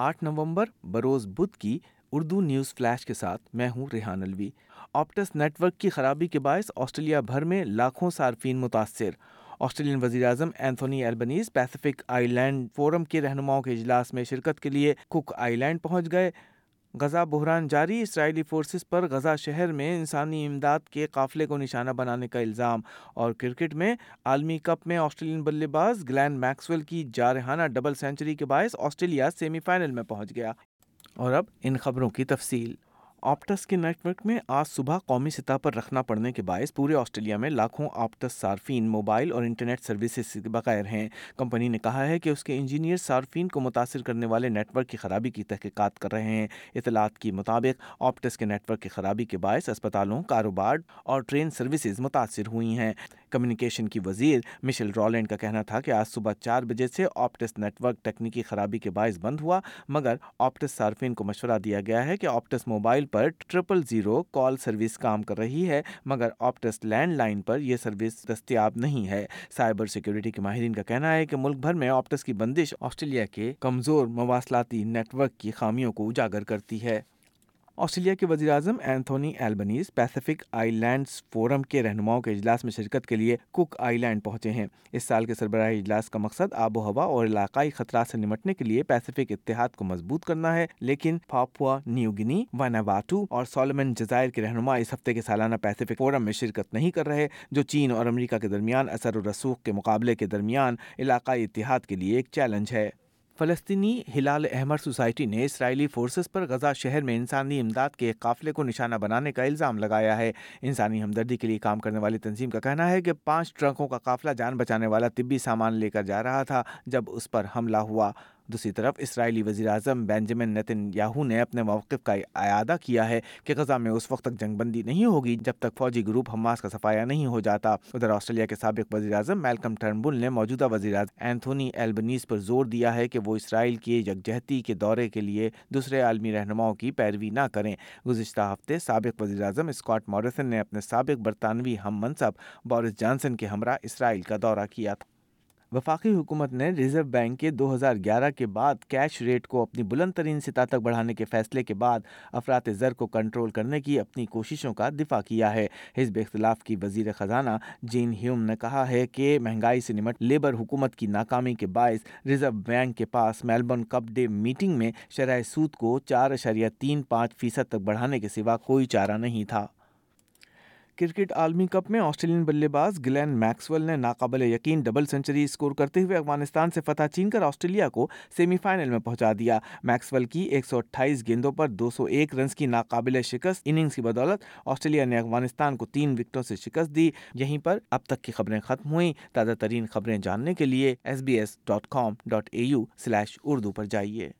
آٹھ نومبر بروز بدھ کی اردو نیوز فلیش کے ساتھ میں ہوں Rehan Alvi. Optus network کی خرابی کے باعث آسٹریلیا بھر میں لاکھوں صارفین متاثر۔ آسٹریلین وزیر اعظم Anthony Albanese Pacific Island Forum کے رہنماؤں کے اجلاس میں شرکت کے لیے کک آئی لینڈ پہنچ گئے۔ غزہ بحران جاری اسرائیلی فورسز پر غزہ شہر میں انسانی امداد کے قافلے کو نشانہ بنانے کا الزام اور کرکٹ میں عالمی کپ میں آسٹریلین بلے باز گلین میکسویل کی جارحانہ ڈبل سینچری کے باعث آسٹریلیا سیمی فائنل میں پہنچ گیا۔ اور اب ان خبروں کی تفصیل۔ آپٹس کے نیٹ ورک میں آج صبح قومی سطح پر رکھنا پڑنے کے باعث پورے آسٹریلیا میں لاکھوں آپٹس صارفین موبائل اور انٹرنیٹ سروسز سے بغیر ہیں۔ کمپنی نے کہا ہے کہ اس کے انجینئر صارفین کو متاثر کرنے والے نیٹ ورک کی خرابی کی تحقیقات کر رہے ہیں۔ اطلاعات کی مطابق آپٹس کے نیٹ ورک کی خرابی کے باعث اسپتالوں، کاروبار اور ٹرین سروسز متاثر ہوئی ہیں۔ کمیونیکیشن کی وزیر مشل رولینڈ کا کہنا تھا کہ آج صبح چار بجے سے آپٹس نیٹ ورک تکنیکی خرابی کے باعث بند ہوا، مگر آپٹس صارفین کو مشورہ دیا گیا ہے کہ آپٹس موبائل پر ٹرپل زیرو کال سروس کام کر رہی ہے، مگر آپٹس لینڈ لائن پر یہ سروس دستیاب نہیں ہے۔ سائبر سیکیورٹی کے ماہرین کا کہنا ہے کہ ملک بھر میں آپٹس کی بندش آسٹریلیا کے کمزور مواصلاتی نیٹ ورک کی خامیوں کو اجاگر کرتی ہے۔ آسٹریلیا کے وزیر اعظم Anthony Albanese Pacific Islands Forum کے رہنماؤں کے اجلاس میں شرکت کے لیے کک آئی لینڈ پہنچے ہیں۔ اس سال کے سربراہی اجلاس کا مقصد آب و ہوا اور علاقائی خطرات سے نمٹنے کے لیے پیسفک اتحاد کو مضبوط کرنا ہے، لیکن پاپوا، نیو گنی، واناواتو اور سولمن جزائر کے رہنما اس ہفتے کے سالانہ پیسفک فورم میں شرکت نہیں کر رہے، جو چین اور امریکہ کے درمیان اثر و رسوخ کے مقابلے کے درمیان علاقائی اتحاد کے لیے ایک چیلنج ہے۔ فلسطینی ہلال احمر سوسائٹی نے اسرائیلی فورسز پر غزہ شہر میں انسانی امداد کے ایک قافلے کو نشانہ بنانے کا الزام لگایا ہے۔ انسانی ہمدردی کے لیے کام کرنے والی تنظیم کا کہنا ہے کہ پانچ ٹرکوں کا قافلہ جان بچانے والا طبی سامان لے کر جا رہا تھا جب اس پر حملہ ہوا۔ دوسری طرف، اسرائیلی وزیر اعظم بینجمن نتن یاہو نے اپنے موقف کا اعادہ کیا ہے کہ غزہ میں اس وقت تک جنگ بندی نہیں ہوگی جب تک فوجی گروپ حماس کا صفایا نہیں ہو جاتا۔ ادھر، آسٹریلیا کے سابق وزیر اعظم میلکم ٹرنبل نے موجودہ وزیر اعظم اینتھونی ایلبنیز پر زور دیا ہے کہ وہ اسرائیل کے یکجہتی کے دورے کے لیے دوسرے عالمی رہنماؤں کی پیروی نہ کریں۔ گزشتہ ہفتے سابق وزیر اعظم اسکاٹ موریسن نے اپنے سابق برطانوی ہم منصب بورس جانسن کے ہمراہ اسرائیل کا دورہ کیا تھا۔ وفاقی حکومت نے ریزرو بینک کے دو ہزار گیارہ کے بعد کیش ریٹ کو اپنی بلند ترین سطح تک بڑھانے کے فیصلے کے بعد افراد زر کو کنٹرول کرنے کی اپنی کوششوں کا دفاع کیا ہے۔ حزب اختلاف کی وزیر خزانہ جین ہیوم نے کہا ہے کہ مہنگائی سے نمٹ لیبر حکومت کی ناکامی کے باعث ریزرو بینک کے پاس میلبرن کپ ڈے میٹنگ میں شرح سود کو چار اشاریہ تین پانچ فیصد تک بڑھانے کے سوا کوئی چارہ نہیں تھا۔ کرکٹ عالمی کپ میں آسٹریلین بلے باز گلین میکسویل نے ناقابل یقین ڈبل سنچری اسکور کرتے ہوئے افغانستان سے فتح چین کر آسٹریلیا کو سیمی فائنل میں پہنچا دیا۔ میکسویل کی ایک سو اٹھائیس گیندوں پر دو سو ایک رنز کی ناقابل شکست اننگز کی بدولت آسٹریلیا نے افغانستان کو تین وکٹوں سے شکست دی۔ یہیں پر اب تک کی خبریں ختم ہوئیں۔ تازہ ترین خبریں جاننے کے لیے S B S dot com dot A U slash Urdu پر جائیے۔